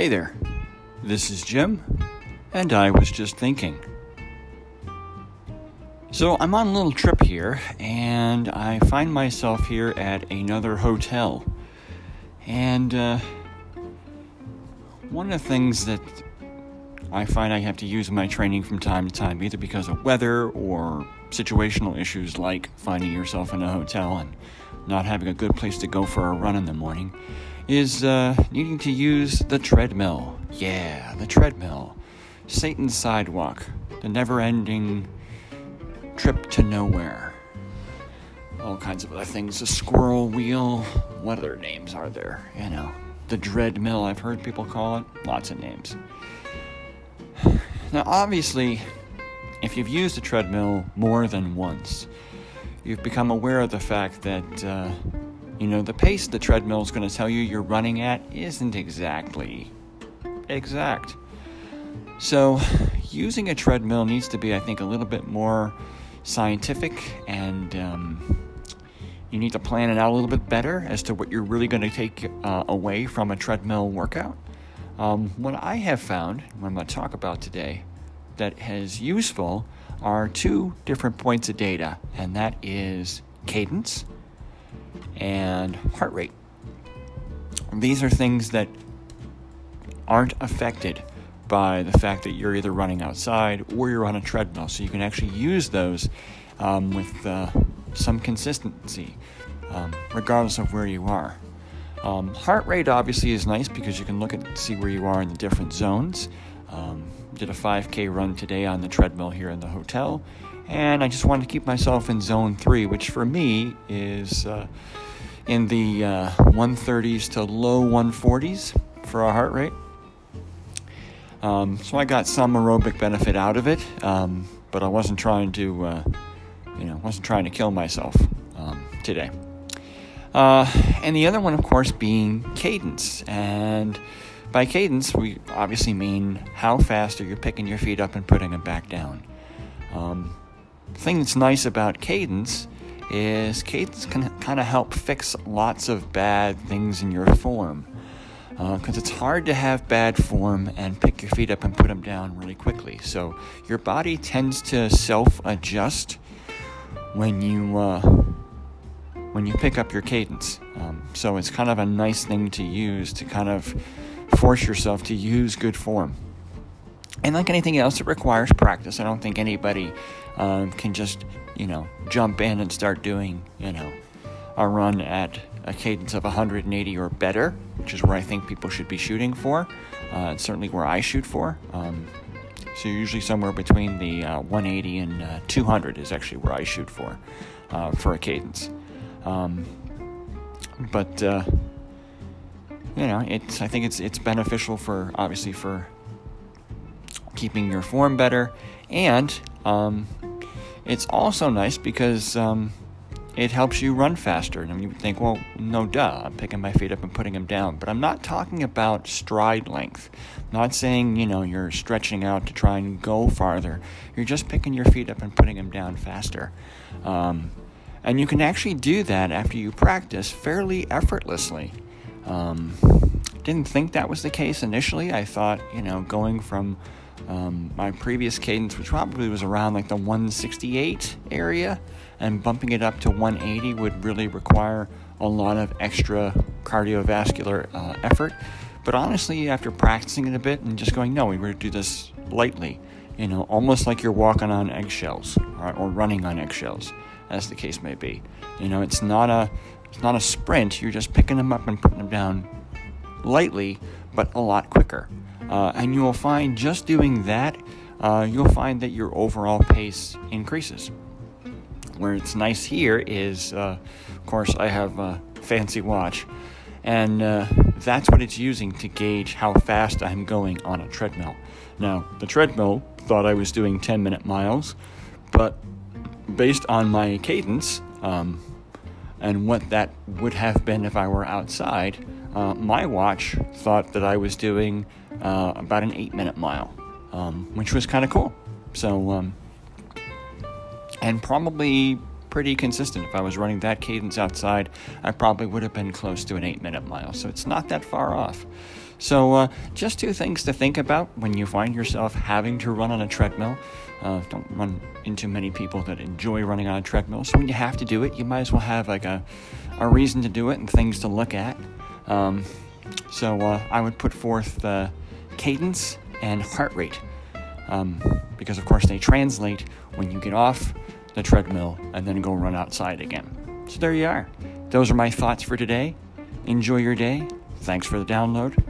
Hey there, this is Jim, and I was just thinking. So, I'm on a little trip here, and I find myself here at another hotel. And uh, one of the things that I find I have to use in my training from time to time, either because of weather or situational issues like finding yourself in a hotel and not having a good place to go for a run in the morning, is uh, needing to use the treadmill. Yeah, the treadmill. Satan's sidewalk. The never ending trip to nowhere. All kinds of other things. The squirrel wheel. What other names are there? You know, the dread mill, I've heard people call it. Lots of names. Now, obviously, if you've used a treadmill more than once, you've become aware of the fact that. Uh, you know, the pace the treadmill is going to tell you you're running at isn't exactly exact. So, using a treadmill needs to be, I think, a little bit more scientific and um, you need to plan it out a little bit better as to what you're really going to take uh, away from a treadmill workout. Um, what I have found, what I'm going to talk about today, that is useful are two different points of data, and that is cadence and heart rate. These are things that aren't affected by the fact that you're either running outside or you're on a treadmill. So you can actually use those um, with uh, some consistency, um, regardless of where you are. Um, heart rate obviously is nice because you can look at see where you are in the different zones. Did a 5K run today on the treadmill here in the hotel, and I just wanted to keep myself in zone three, which for me is. Uh, in the uh, 130s to low 140s for our heart rate. Um, so I got some aerobic benefit out of it, um, but I wasn't trying to, uh, you know, wasn't trying to kill myself um, today. Uh, and the other one, of course, being cadence. And by cadence, we obviously mean how fast are you picking your feet up and putting them back down. Um, thing that's nice about cadence is cadence can kind of help fix lots of bad things in your form. Because uh, it's hard to have bad form and pick your feet up and put them down really quickly. So your body tends to self adjust when you uh, when you pick up your cadence. Um, so it's kind of a nice thing to use to kind of force yourself to use good form. And like anything else, it requires practice. I don't think anybody um, can just you know, jump in and start doing, you know, a run at a cadence of 180 or better, which is where I think people should be shooting for. Uh, it's certainly where I shoot for. Um, so usually somewhere between the uh, 180 and uh, 200 is actually where I shoot for uh, for a cadence. Um, but uh, you know, it's I think it's it's beneficial for obviously for keeping your form better and um, it's also nice because um, it helps you run faster. And you would think, well, no duh, I'm picking my feet up and putting them down. But I'm not talking about stride length. I'm not saying, you know, you're stretching out to try and go farther. You're just picking your feet up and putting them down faster. Um, and you can actually do that after you practice fairly effortlessly. Um, didn't think that was the case initially. I thought, you know, going from um, my previous cadence, which probably was around like the 168 area, and bumping it up to 180 would really require a lot of extra cardiovascular uh, effort. But honestly, after practicing it a bit and just going, no, we were to do this lightly, you know, almost like you're walking on eggshells or, or running on eggshells, as the case may be. You know, it's not a not a sprint. You're just picking them up and putting them down lightly, but a lot quicker. Uh, and you will find just doing that, uh, you'll find that your overall pace increases. Where it's nice here is, uh, of course, I have a fancy watch, and uh, that's what it's using to gauge how fast I'm going on a treadmill. Now, the treadmill thought I was doing 10 minute miles, but based on my cadence um, and what that would have been if I were outside, uh, my watch thought that I was doing uh, about an eight minute mile, um, which was kind of cool. So, um, and probably pretty consistent. If I was running that cadence outside, I probably would have been close to an eight minute mile. So it's not that far off. So, uh, just two things to think about when you find yourself having to run on a treadmill. Uh, don't run into many people that enjoy running on a treadmill. So, when you have to do it, you might as well have like a, a reason to do it and things to look at. Um, so, uh, I would put forth the cadence and heart rate um, because, of course, they translate when you get off the treadmill and then go run outside again. So, there you are. Those are my thoughts for today. Enjoy your day. Thanks for the download.